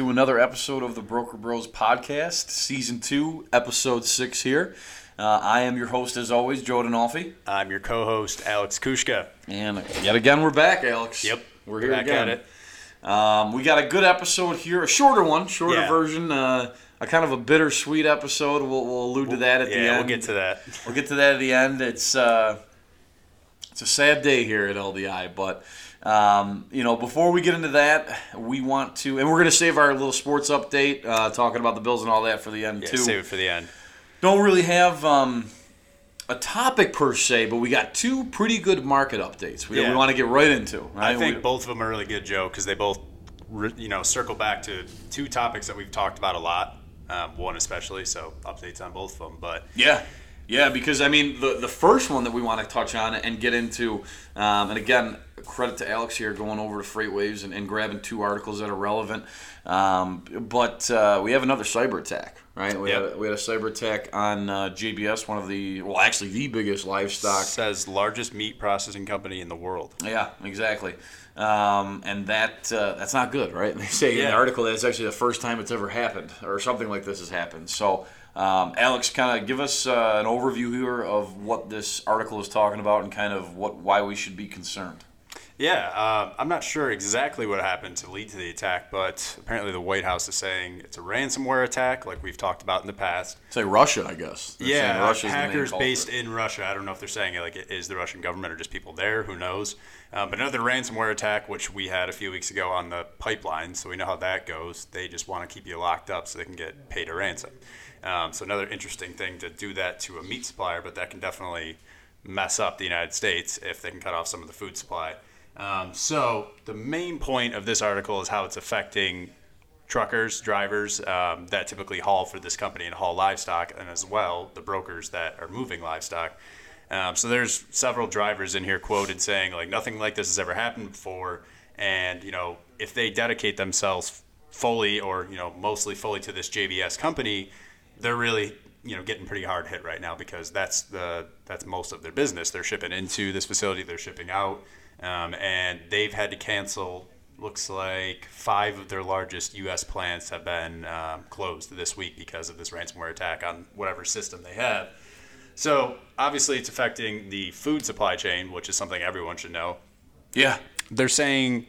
to another episode of the Broker Bros podcast, season two, episode six here. Uh, I am your host, as always, Joe Donalfi. I'm your co-host, Alex Kushka. And yet again, we're back, Alex. Yep, We're here back again. at it. Um, we got a good episode here, a shorter one, shorter Yeah. version, uh, a kind of a bittersweet episode. We'll, we'll allude to that at the Yeah, end. we'll get to that. We'll get to that at the end. It's uh, it's a sad day here at LDI, but um, you know, before we get into that, we want to, and we're going to save our little sports update, uh, talking about the Bills and all that for the end Yeah, too. save it for the end. Don't really have um, a topic per se, but we got two pretty good market updates. We, Yeah. we want to get right into. I think We- both of them are really good, Joe, because they both, you know, circle back to two topics that we've talked about a lot. Um, one especially, so updates on both of them. But Yeah, yeah, because I mean the the first one that we want to touch on and get into, um, and again, credit to Alex here going over to Freight Waves and, and grabbing two articles that are relevant. Um, but uh, we have another cyber attack, right? We, Yep. had, a, we had a cyber attack on uh, JBS, one of the well, actually the biggest livestock says largest meat processing company in the world. yeah, exactly. Um, and that uh, that's not good, right? They say in the article that it's actually the first time it's ever happened, or something like this has happened. So, um, Alex, kind of give us uh, an overview here of what this article is talking about and kind of what why we should be concerned. Yeah, uh, I'm not sure exactly what happened to lead to the attack, but apparently the White House is saying it's a ransomware attack, like we've talked about in the past. Say Russia, I guess. They're Yeah, Russia's hackers based in Russia. I don't know if they're saying it like it is the Russian government or just people there. Who knows? Um, but another ransomware attack, which we had a few weeks ago on the pipeline, so we know how that goes. They just want to keep you locked up so they can get paid a ransom. Um, so another interesting thing to do that to a meat supplier, but that can definitely mess up the United States if they can cut off some of the food supply. Um, so the main point of this article is how it's affecting truckers, drivers um, that typically haul for this company and haul livestock, and as well the brokers that are moving livestock. Um, so there's several drivers in here quoted saying like nothing like this has ever happened before, and you know if they dedicate themselves fully or you know mostly fully to this JBS company, they're really you know getting pretty hard hit right now because that's the that's most of their business. They're shipping into this facility, they're shipping out, um, and they've had to cancel looks like five of their largest U.S. plants have been um, closed this week because of this ransomware attack on whatever system they have. So obviously, it's affecting the food supply chain, which is something everyone should know. Yeah, They're saying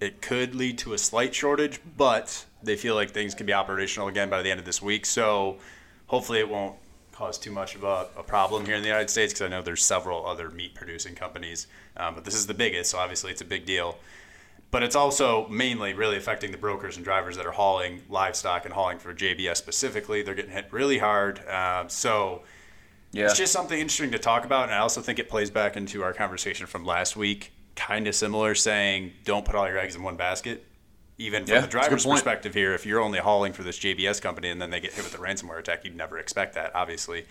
it could lead to a slight shortage, but they feel like things can be operational again by the end of this week. So hopefully, it won't cause too much of a, a problem here in the United States because I know there's several other meat producing companies, um, but this is the biggest, so obviously it's a big deal. But it's also mainly really affecting the brokers and drivers that are hauling livestock and hauling for JBS specifically. They're getting hit really hard. Um, so yeah. it's just something interesting to talk about, and I also think it plays back into our conversation from last week. Kind of similar, saying don't put all your eggs in one basket. Even from Yeah, the that's a good driver's perspective here, if you're only hauling for this JBS company and then they get hit with a ransomware attack, you'd never expect that, obviously.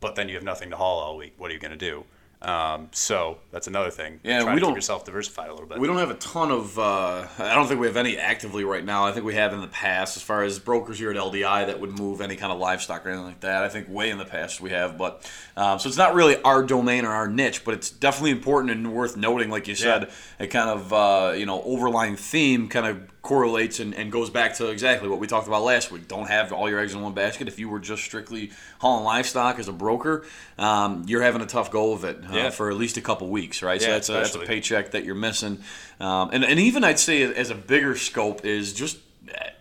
But then you have nothing to haul all week. What are you going to do? Um, so that's another thing. Yeah, Try we to don't- keep yourself diversified a little bit. We don't have a ton of. Uh, I don't think we have any actively right now. I think we have in the past, as far as brokers here at LDI that would move any kind of livestock or anything like that. I think way in the past we have, but um, so it's not really our domain or our niche, but it's definitely important and worth noting. Like you said, a kind of uh, you know overlying theme kind of correlates and, and goes back to exactly what we talked about last week. Don't have all your eggs in one basket. If you were just strictly hauling livestock as a broker, um, you're having a tough go of it uh, Yeah. for at least a couple weeks, right? so Yeah, that's a, that's a paycheck that you're missing. Um, and, and even I'd say as a bigger scope is just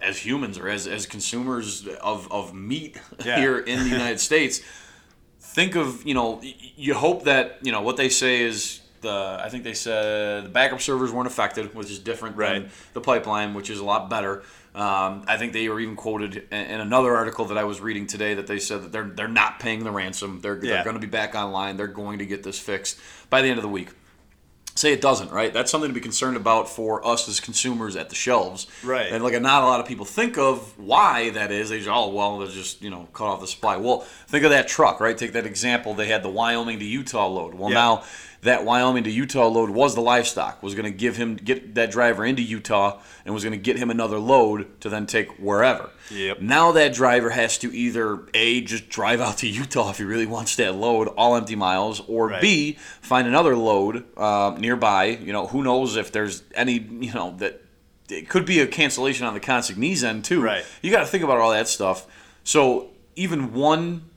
as humans or as, as consumers of, of meat Yeah. here in the United States, think of, you know, you hope that, you know, what they say is the, I think they said the backup servers weren't affected, which is different than the pipeline, which is a lot better. Um, I think they were even quoted in, another article that I was reading today that they said that they're they're not paying the ransom. They're, they're going to be back online. They're going to get this fixed by the end of the week. Say it doesn't, right? That's something to be concerned about for us as consumers at the shelves. Right. And like not a lot of people think of why that is. They just, oh well, they're just you know cut off the supply. Well, think of that truck, right? Take that example. They had the Wyoming to Utah load. Well, Yeah. now that Wyoming to Utah load was the livestock. Was going to give him get that driver into Utah and was going to get him another load to then take wherever. Yep. Now that driver has to either a just drive out to Utah if he really wants that load, all empty miles, or Right. b find another load uh, nearby. You know, who knows if there's any you know that it could be a cancellation on the consignee's end too. Right. You got to think about all that stuff. So even one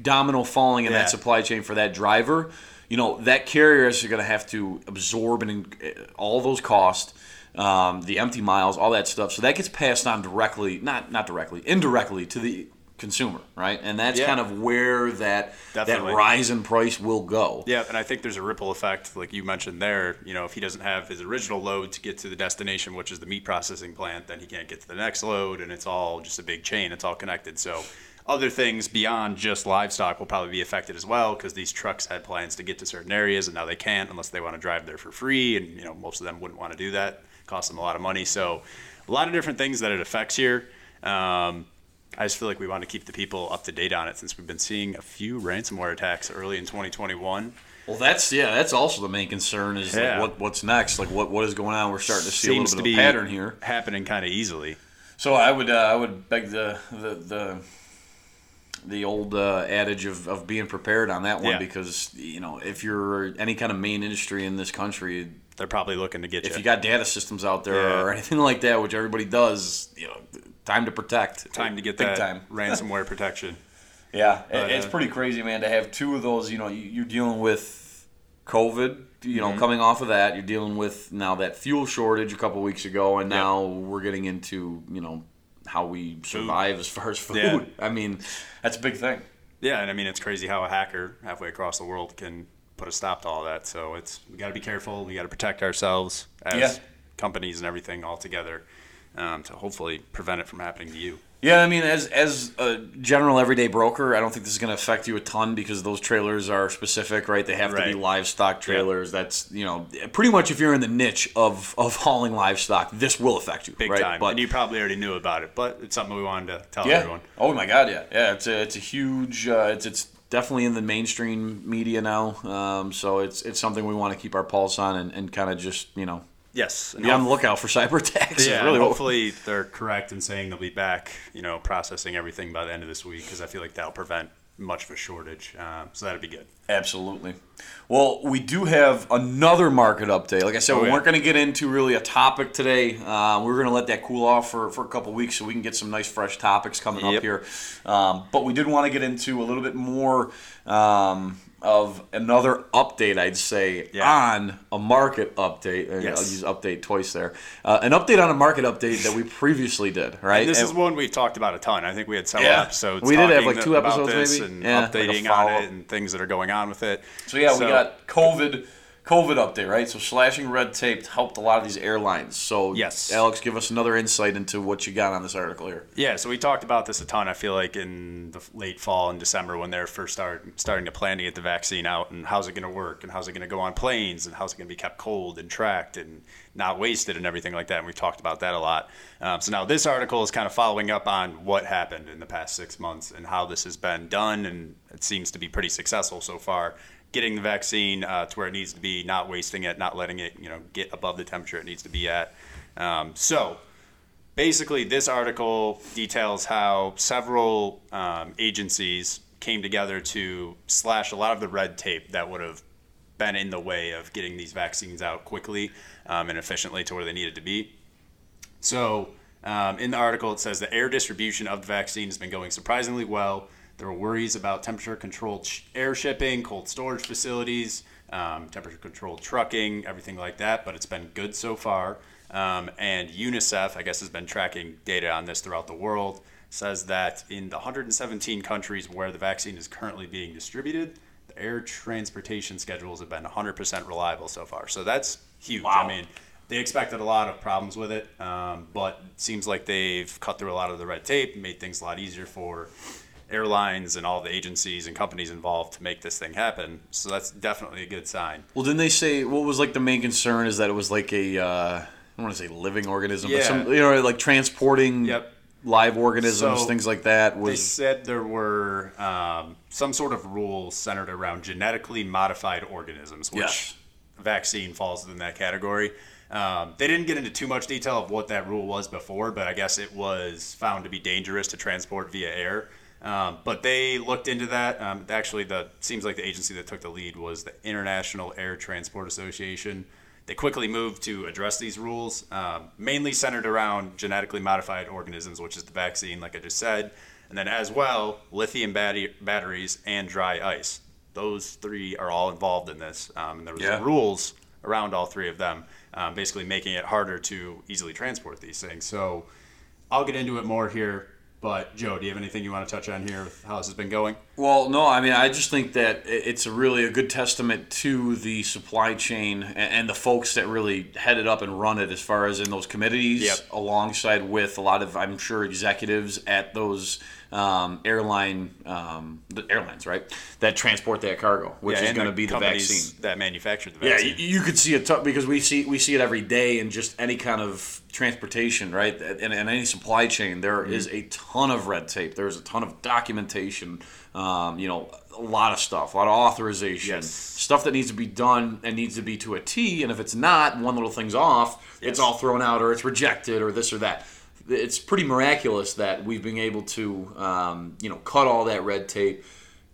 domino falling in Yeah. that supply chain for that driver, you know, that carrier is going to have to absorb and all those costs, um, the empty miles, all that stuff. So that gets passed on directly, not not directly, indirectly to the consumer, right? And that's Yeah. kind of where that Definitely. that rise in price will go. Yeah, and I think there's a ripple effect, like you mentioned there. You know, if he doesn't have his original load to get to the destination, which is the meat processing plant, then he can't get to the next load, and it's all just a big chain. It's all connected. So, other things beyond just livestock will probably be affected as well because these trucks had plans to get to certain areas, and now they can't unless they want to drive there for free. And you know, most of them wouldn't want to do that. cost them a lot of money. So, a lot of different things that it affects here. Um, I just feel like we want to keep the people up to date on it since we've been seeing a few ransomware attacks early in 2021. Well, that's yeah, that's also the main concern is like, what what's next? Like what what is going on? We're starting to see Seems a little bit of a pattern here. happening kind of easily. So I would uh, I would beg the the the, the old uh, adage of, of being prepared on that one Yeah. because you know if you're any kind of main industry in this country, They're probably looking to get if you. If you got data systems out there Yeah. or anything like that, which everybody does, you know, time to protect, time to get big that time. ransomware protection. Yeah, But, it's uh, pretty crazy, man, to have two of those. You know, you- you're dealing with COVID. You Mm-hmm. know, coming off of that, you're dealing with now that fuel shortage a couple weeks ago, and Yep. now we're getting into you know how we survive as far as food. Yeah. I mean, that's a big thing. Yeah, and I mean it's crazy how a hacker halfway across the world can put a stop to all that. So it's we got to be careful. We got to protect ourselves as Yeah. companies and everything all together um, to hopefully prevent it from happening to you. Yeah, I mean, as as a general everyday broker, I don't think this is going to affect you a ton because those trailers are specific, right? They have to be livestock trailers. That's you know, pretty much if you're in the niche of of hauling livestock, this will affect you, Big right? time. But and you probably already knew about it, but it's something we wanted to tell yeah. everyone. Oh my God, yeah, yeah. It's a it's a huge. Uh, it's it's definitely in the mainstream media now. Um, so it's it's something we want to keep our pulse on and, and kind of just you know Yes. and be on the lookout for cyber attacks. Yeah, really and what- hopefully they're correct in saying they'll be back, you know, processing everything by the end of this week because I feel like that'll prevent much of a shortage. Um, so that'd be good. Absolutely. Well, we do have another market update. Like I said, Oh, we yeah. weren't going to get into really a topic today. Uh, we were going to let that cool off for, for a couple weeks so we can get some nice fresh topics coming up here. Um, but we did want to get into a little bit more um, of another update, I'd say, Yeah. on a market update. Yes. I'll use update twice there. Uh, an update on a market update that we previously did, right? And this And- is one we've talked about a ton. I think we had several Yeah. episodes. We did have, like, two about episodes, this maybe? and Yeah, like updating on it and things that are going on with it. So yeah, we got COVID, COVID update, right? So slashing red tape helped a lot of these airlines. So Yes. Alex, give us another insight into what you got on this article here. Yeah, so we talked about this a ton. I feel like in the late fall and December when they're first start, starting to plan to get the vaccine out and how's it going to work and how's it going to go on planes and how's it going to be kept cold and tracked and not wasted and everything like that. And we've talked about that a lot. Um, so now this article is kind of following up on what happened in the past six months and how this has been done. And it seems to be pretty successful so far. Getting the vaccine uh, to where it needs to be, not wasting it, not letting it, you know, get above the temperature it needs to be at. Um, so basically, this article details how several um, agencies came together to slash a lot of the red tape that would have been in the way of getting these vaccines out quickly um, and efficiently to where they needed to be. So, um, in the article, it says the air distribution of the vaccine has been going surprisingly well. There were worries about temperature controlled sh- air shipping, cold storage facilities, um, temperature controlled trucking, everything like that, but it's been good so far. Um, and UNICEF, I guess, has been tracking data on this throughout the world, says that in the 117 countries where the vaccine is currently being distributed, the air transportation schedules have been 100% reliable so far. So that's huge. Wow. I mean, they expected a lot of problems with it, um, but it seems like they've cut through a lot of the red tape, made things a lot easier for airlines and all the agencies and companies involved to make this thing happen. So that's definitely a good sign. Well, didn't they say what was like the main concern is that it was like a uh, I don't want to say living organism, but some you know like transporting Yep. live organisms, So, things like that. Was... They said there were um, some sort of rules centered around genetically modified organisms, which Yes. vaccine falls within that category. Um, they didn't get into too much detail of what that rule was before, but I guess it was found to be dangerous to transport via air. Um, but they looked into that. Um, actually, the seems like the agency that took the lead was the International Air Transport Association. they quickly moved to address these rules, um, mainly centered around genetically modified organisms, which is the vaccine, like I just said, and then as well, lithium battery, batteries and dry ice. Those three are all involved in this, um, and there was Yeah. rules around all three of them, um, basically making it harder to easily transport these things. So I'll get into it more here. But Joe, do you have anything you want to touch on here with how this has been going? Well, no, I mean, I just think that it's a really a good testament to the supply chain and, the folks that really head it up and run it as far as in those committees, Yep. alongside with a lot of, I'm sure, executives at those um, airline um, the airlines, right, that transport that cargo, which Yeah, is going to be the vaccine. that manufacture the Yeah, vaccine. you, you could see it t- because we see we see it every day in just any kind of transportation, right? And, and any supply chain, there is Mm-hmm. a ton of red tape. There's a ton of documentation. Um, you know, a lot of stuff, a lot of authorization, Yes. stuff that needs to be done and needs to be to a T. And if it's not, one little thing's off, it's all thrown out or it's rejected or this or that. It's pretty miraculous that we've been able to, um, you know, cut all that red tape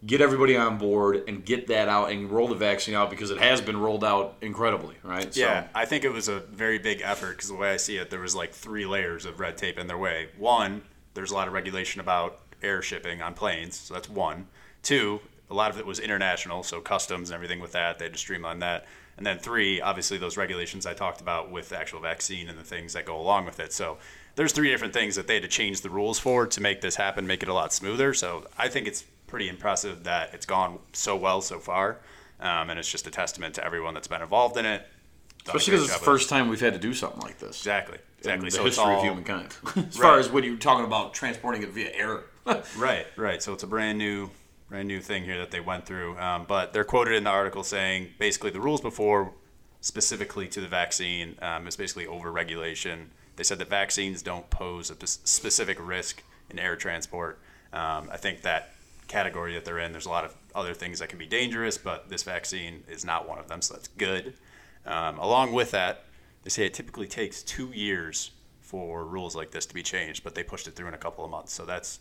get everybody on board and get that out and roll the vaccine out because it has been rolled out incredibly, right? Yeah, I think it was a very big effort because the way I see it, there was like three layers of red tape in their way. One, there's a lot of regulation about air shipping on planes, so that's one. Two, a lot of it was international, so customs and everything with that, they had to streamline that. And then three, obviously those regulations I talked about with the actual vaccine and the things that go along with it. So there's three different things that they had to change the rules for to make this happen, make it a lot smoother. So I think it's pretty impressive that it's gone so well so far. Um, and it's just a testament to everyone that's been involved in it. Especially because it's the job with it. first time we've had to do something like this. Exactly. Exactly. The so it's history all of humankind. as far as when you're talking about transporting it via air. right, right. So it's a brand new, brand new thing here that they went through. Um, but they're quoted in the article saying basically the rules before, specifically to the vaccine, um, is basically over regulation. They said that vaccines don't pose a specific risk in air transport. Um, I think that category that they're in, there's a lot of other things that can be dangerous, but this vaccine is not one of them, so that's good. Um, along with that, they say it typically takes two years for rules like this to be changed, but they pushed it through in a couple of months. So that's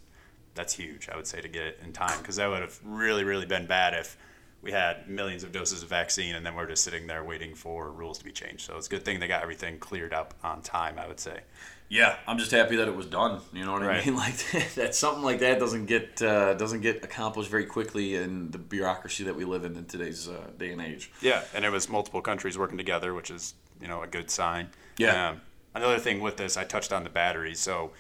that's huge, I would say, to get it in time, because that would have really, really been bad if we had millions of doses of vaccine and then we're just sitting there waiting for rules to be changed. So it's a good thing they got everything cleared up on time, I would say. Yeah, I'm just happy that it was done. You know what I mean? Like that, something like that doesn't get uh, doesn't get accomplished very quickly in the bureaucracy that we live in in today's uh, day and age. Yeah, and it was multiple countries working together, which is you know a good sign. Yeah. Um, another thing with this, I touched on the batteries. So,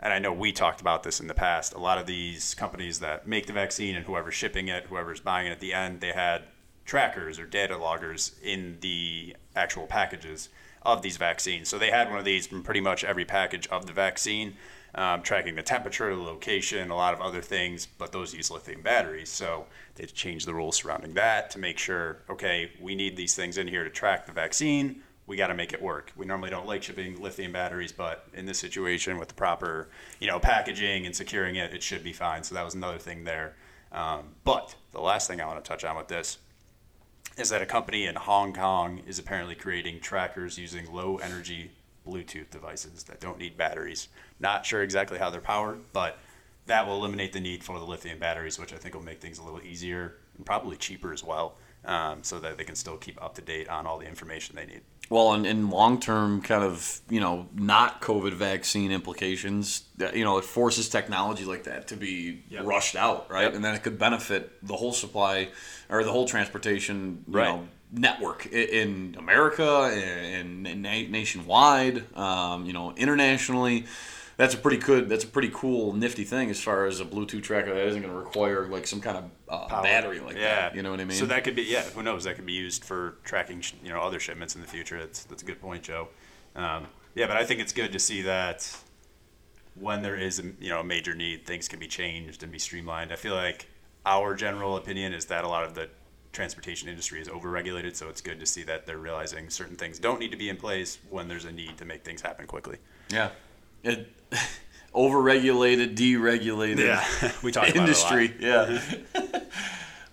and I know we talked about this in the past. A lot of these companies that make the vaccine and whoever's shipping it, whoever's buying it at the end, they had trackers or data loggers in the actual packages of these vaccines. So they had one of these from pretty much every package of the vaccine, um, tracking the temperature, the location, a lot of other things, but those use lithium batteries. So they changed the rules surrounding that to make sure, okay, we need these things in here to track the vaccine. We got to make it work. We normally don't like shipping lithium batteries, but in this situation with the proper, you know, packaging and securing it, it should be fine. So that was another thing there. Um, but the last thing I want to touch on with this is that a company in Hong Kong is apparently creating trackers using low energy Bluetooth devices that don't need batteries. Not sure exactly how they're powered, but that will eliminate the need for the lithium batteries, which I think will make things a little easier and probably cheaper as well, um, so that they can still keep up to date on all the information they need. Well, in, in long term, kind of, you know, not COVID vaccine implications, you know, it forces technology like that to be Yep. rushed out, right? Yep. And then it could benefit the whole supply or the whole transportation, you Right. know, network in America and, and nationwide, um, you know, internationally. That's a pretty good. That's a pretty cool, nifty thing as far as a Bluetooth tracker that isn't going to require like some kind of uh, battery like yeah. that. You know what I mean? So that could be yeah. Who knows? That could be used for tracking sh- you know other shipments in the future. That's that's a good point, Joe. Um, yeah, but I think it's good to see that when there is a you know a major need, things can be changed and be streamlined. I feel like our general opinion is that a lot of the transportation industry is overregulated, so it's good to see that they're realizing certain things don't need to be in place when there's a need to make things happen quickly. Yeah. It overregulated, deregulated we talked industry. Yeah.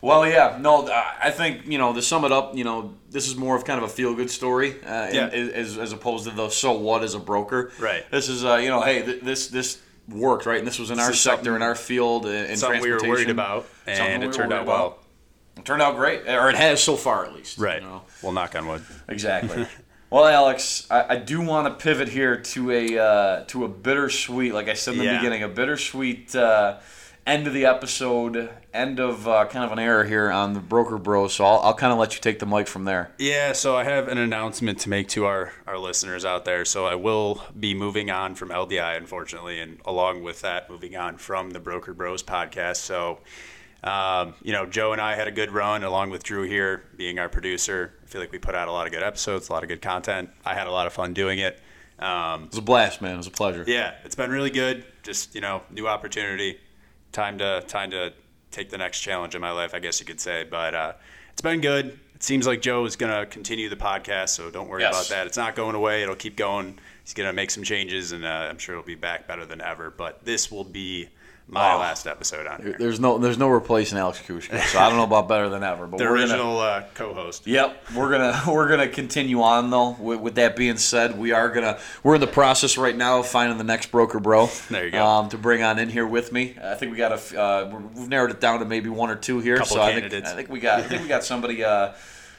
well, yeah. No, I think you know to sum it up, you know, this is more of kind of a feel good story, uh, Yeah. in- as as opposed to the so what as a broker. Right. This is uh, you know, hey, th- this this worked right, and this was in our sector, in our field, uh, in Something we were worried about, and we it turned out about. well. It turned out great, or it has so far at least. Right. you know? Well, knock on wood. Exactly. well, Alex, I, I do want to pivot here to a uh, to a bittersweet, like I said in the Yeah. beginning, a bittersweet uh, end of the episode, end of uh, kind of an era here on the Broker Bros. So I'll, I'll kind of let you take the mic from there. Yeah, so I have an announcement to make to our, our listeners out there. So I will be moving on from LDI, unfortunately, and along with that, moving on from the Broker Bros podcast. So, um, you know, Joe and I had a good run along with Drew here, being our producer. I feel like we put out a lot of good episodes, a lot of good content. I had a lot of fun doing it. Um, It was a blast, man. It was a pleasure. yeah, it's been really good. Just you know, new opportunity, time to time to take the next challenge in my life, I guess you could say. But uh, it's been good. It seems like Joe is gonna continue the podcast, so don't worry Yes. about that. It's not going away. It'll keep going. He's gonna make some changes, and uh, I'm sure it'll be back better than ever. But this will be my Oh. last episode on here. There's no there's no replacing Alex Kushka, so I don't know about better than ever. But The we're gonna- original uh, co-host. Yep, we're gonna we're gonna continue on though. With, with that being said, we are gonna we're in the process right now of finding the next broker, bro. There you go. Um, to bring on in here with me. I think we got a uh, we've narrowed it down to maybe one or two here. Couple so I think. I think we got I think we got somebody uh,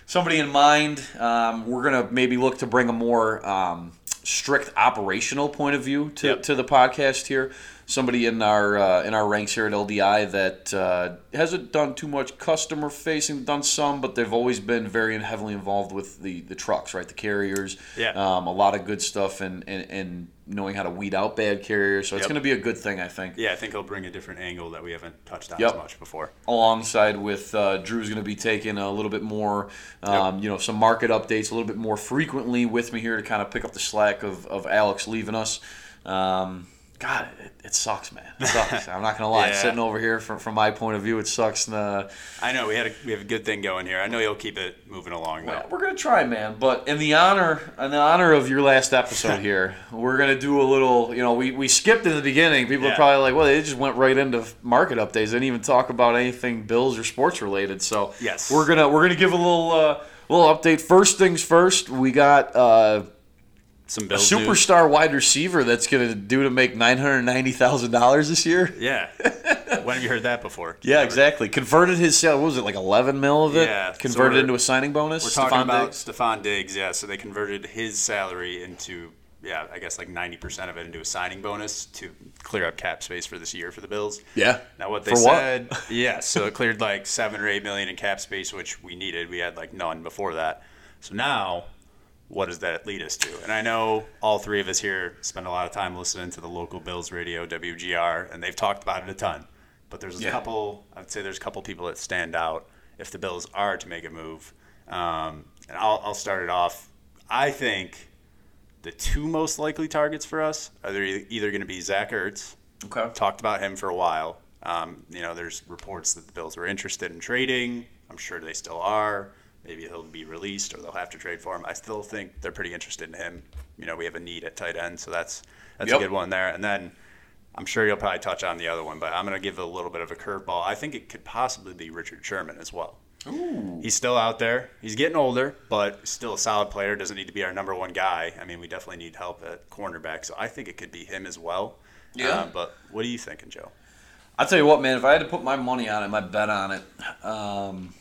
somebody in mind. Um, we're gonna maybe look to bring a more um, strict operational point of view to, Yep. to the podcast here. Somebody in our uh, in our ranks here at LDI that uh, hasn't done too much customer facing, done some, but they've always been very heavily involved with the, the trucks, right? The carriers. Yeah. Um, a lot of good stuff and, and, and knowing how to weed out bad carriers. So it's going to be a good thing, I think. Yeah, I think he'll bring a different angle that we haven't touched on Yep. as much before. alongside with uh, Drew's going to be taking a little bit more, um, you know, some market updates a little bit more frequently with me here to kind of pick up the slack of, of Alex leaving us. Um, God, it, it sucks, man. It sucks. I'm not gonna lie. Yeah. Sitting over here from, from my point of view, it sucks. Uh, I know we had a, we have a good thing going here. I know you'll keep it moving along though. we're gonna try, man. But in the honor, in the honor of your last episode here, we're gonna do a little. You know, we, we skipped in the beginning. People are probably like, well, they just went right into market updates. They didn't even talk about anything Bills or sports related. So Yes. we're gonna we're gonna give a little uh, little update. First things first, we got. Uh, Some a Bills news. superstar wide receiver that's going to do to make nine hundred ninety thousand dollars this year. Yeah. when have you heard that before? Yeah, Never. exactly. Converted his salary. What was it like eleven mil of it? Yeah, Converted we're- into a signing bonus. We're talking Stefon about Diggs? Stefon Diggs, yeah. So they converted his salary into, yeah, I guess like 90% of it into a signing bonus to clear up cap space for this year for the Bills. Yeah. Now what they For what? said, yeah, so it cleared like seven or eight million in cap space, which we needed. We had like none before that. So now, what does that lead us to? And I know all three of us here spend a lot of time listening to the local Bills radio, WGR, and they've talked about it a ton. But there's a Yeah. couple, I'd say there's a couple people that stand out if the Bills are to make a move. Um, and I'll, I'll start it off. I think the two most likely targets for us are either going to be Zach Ertz, Okay. talked about him for a while. Um, you know, there's reports that the Bills were interested in trading. I'm sure they still are. Maybe he'll be released or they'll have to trade for him. I still think they're pretty interested in him. You know, we have a need at tight end, so that's that's Yep. a good one there. And then I'm sure you'll probably touch on the other one, but I'm going to give it a little bit of a curveball. I think it could possibly be Richard Sherman as well. Ooh. He's still out there. He's getting older, but still a solid player. Doesn't need to be our number one guy. I mean, we definitely need help at cornerback, so I think it could be him as well. Yeah. Uh, but what are you thinking, Joe? I'll tell you what, man. If I had to put my money on it, my bet on it, um,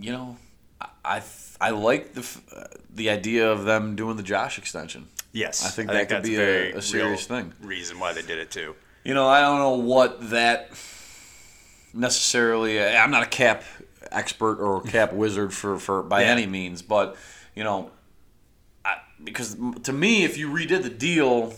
you know, I I, I like the uh, the idea of them doing the Josh extension. Yes, I think that could that's be a- a serious thing. Reason why they did it too. You know, I don't know what that necessarily. I'm not a cap expert or cap wizard for, for by Yeah. any means, but you know, I, because to me, if you redid the deal,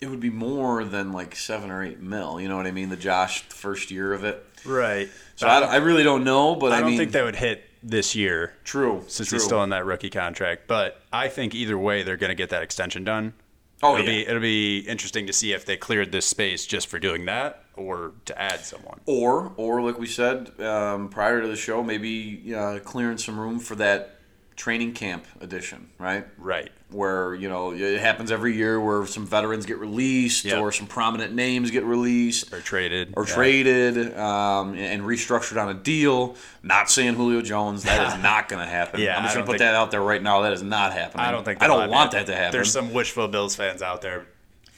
it would be more than like seven or eight mil. You know what I mean? The Josh first year of it. Right. So I, I really don't know, but I, I don't mean, think that would hit this year true since true. he's still on that rookie contract. But I think either way, they're going to get that extension done. Oh, it'll yeah. be it'll be interesting to see if they cleared this space just for doing that or to add someone. Or, or like we said um, prior to the show, maybe uh, clearing some room for that training camp edition, right? Right. Where you know it happens every year, where some veterans get released, Yep. or some prominent names get released, Or traded. or Yeah. traded, um, and restructured on a deal. Not saying Julio Jones, that is not going to happen. Yeah, I'm just going to put that out there right now. That is not happening. I don't think I don't want that to happen. There's some wishful Bills fans out there.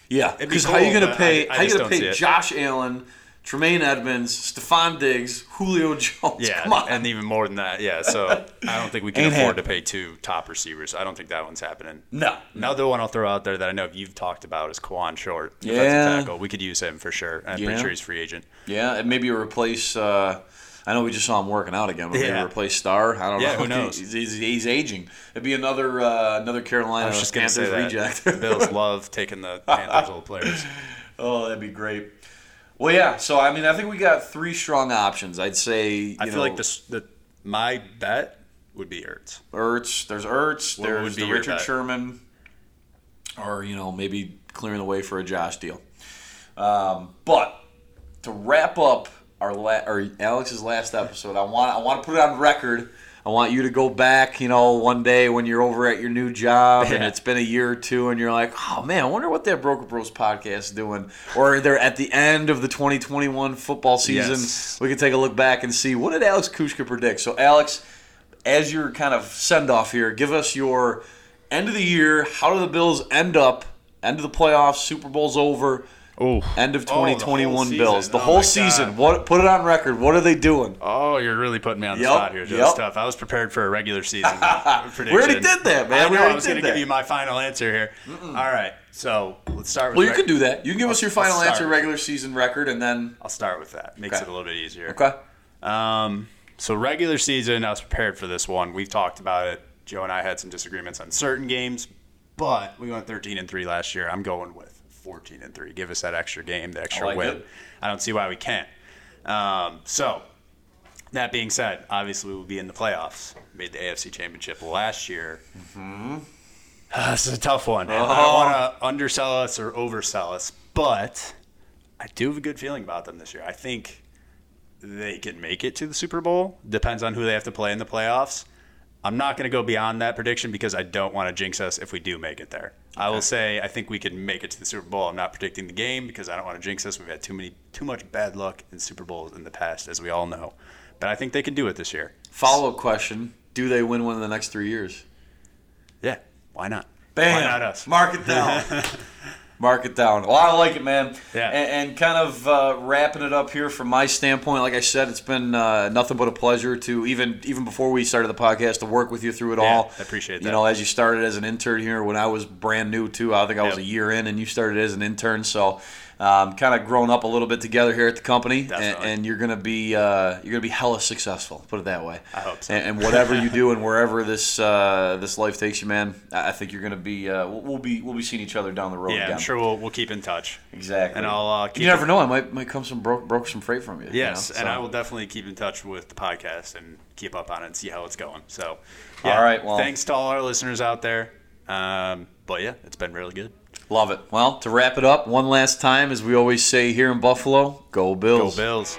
Yeah, It'd be because how are you going to pay? I- I how you going to pay. Josh Allen Tremaine Edmunds, Stefon Diggs, Julio Jones. Yeah, Come on. and even more than that. Yeah, so I don't think we can Ain't afford to pay two top receivers. I don't think that one's happening. no. Another one I'll throw out there that I know you've talked about is Kawann Short, Yeah. tackle. We could use him for sure. I'm Yeah. pretty sure he's free agent. Yeah, and maybe replace. Uh, I know we just saw him working out again, but maybe Yeah. replace Star. I don't Yeah, know. who knows? He's, he's, he's aging. It'd be another uh, another Carolina I was just Panthers reject. the Bills love taking the Panthers old players. oh, that'd be great. Well, yeah. So I mean, I think we got three strong options. I'd say. You I feel know, like this, the my bet would be Ertz. Ertz. There's Ertz. What there's would be the Richard? Sherman, or you know maybe clearing the way for a Josh deal. Um, but to wrap up our la- or Alex's last episode, I want I want to put it on record. I want you to go back, you know, one day when you're over at your new job and it's been a year or two, and you're like, "Oh man, I wonder what that Broker Bros podcast is doing." Or they're at the end of the 2021 football season. Yes. We can take a look back and see what did Alex Kushka predict. So, Alex, as your kind of send off here, give us your end of the year. How do the Bills end up? End of the playoffs. Super Bowl's over. Oh, End of Oh, the whole 2021 season. Bills. The Oh whole season. God. What? Put it on record. What are they doing? Oh, you're really putting me on the Yep, spot here. Joe. yep. It's tough. I was prepared for a regular season prediction. We already did that, man. I We know. already I was going to give you my final answer here. All right. So let's start with. Well, you reg- can do that. You can give us your final answer, regular season record, and then I'll start with that. Makes Okay. it a little bit easier. okay. Um, so regular season, I was prepared for this one. We've talked about it. Joe and I had some disagreements on certain games, but we went 13 and three last year. I'm going with 14 and three. Give us that extra game, the extra like win. it. I don't see why we can't. Um, so that being said, obviously we'll be in the playoffs. Made the AFC Championship last year. Mm-hmm. this is a tough one. I don't want to undersell us or oversell us, but I do have a good feeling about them this year. I think they can make it to the Super Bowl. Depends on who they have to play in the playoffs. I'm not going to go beyond that prediction because I don't want to jinx us if we do make it there. I will say I think we can make it to the Super Bowl. I'm not predicting the game because I don't want to jinx us. We've had too many too much bad luck in Super Bowls in the past, as we all know. But I think they can do it this year. Follow up question: Do they win one in the next three years? Yeah, why not? Bam. Why not us? Mark it down. Mark it down. Well, I like it, man. Yeah. And, and kind of uh, wrapping it up here from my standpoint, like I said, it's been uh, nothing but a pleasure to even even before we started the podcast to work with you through it Yeah, all. I appreciate that. You know, as you started as an intern here, when I was brand new too, I think I was Yep. a year in, and you started as an intern. So, um, kind of grown up a little bit together here at the company, and, and you're gonna be uh, you're gonna be hella successful. Put it that way. I hope so. And, and whatever you do, and wherever this uh, this life takes you, man, I think you're gonna be. Uh, we'll, be we'll be seeing each other down the road Yeah, again. I'm sure we'll, we'll keep in touch. Exactly. And I'll uh, keep you never know. I might might come some broke broke some freight from you. you Yes, know, and so. I will definitely keep in touch with the podcast and keep up on it and see how it's going. So, All right, well- thanks to all our listeners out there. Um, but yeah, it's been really good. Love it. Well, to wrap it up, one last time, as we always say here in Buffalo, go Bills. Go Bills.